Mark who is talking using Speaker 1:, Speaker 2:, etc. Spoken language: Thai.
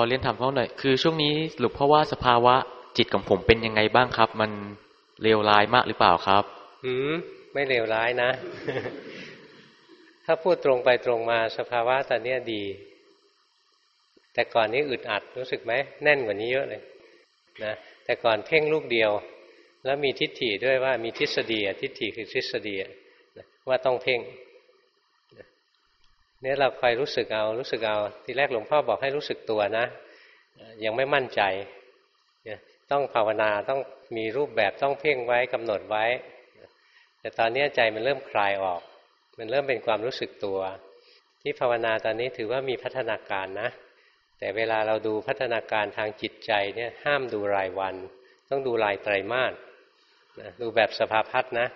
Speaker 1: อเรียนถามเขาหน่อยคือช่วงนี้หลวงพ่อว่าสภาวะจิตของผมเป็นยังไงบ้างครับ มันเลวร้ายมากหรือเปล่าครับ
Speaker 2: อืมไม่เลวร้ายนะ ถ้าพูดตรงไปตรงมาสภาวะตอนนี้ดี แต่ก่อนนี้อึดอัดรู้สึกไหมแน่นกว่านี้เยอะเลยนะแต่ก่อนเพ่งลูกเดียว แล้วมีทิฏฐิด้วยว่ามีทฤษฎีทิฏฐิคือทฤษฎีว่าต้องเพ่ง เนี่ยเราคอยรู้สึกเอารู้สึกเอา ทีแรกหลวงพ่อบอกให้รู้สึกตัวนะ ยังไม่มั่นใจต้องภาวนาต้องมีรูปแบบต้องเพ่งไว้กำหนดไว้ แต่ตอนนี้ใจมันเริ่มคลายออก มันเริ่มเป็นความรู้สึกตัว ที่ภาวนาตอนนี้ถือว่ามีพัฒนาการนะ แต่เวลาเราดูพัฒนาการทางจิตใจเนี่ยห้ามดูรายวัน ต้องดูรายไตรมาสดูแบบสภาพัฒนะ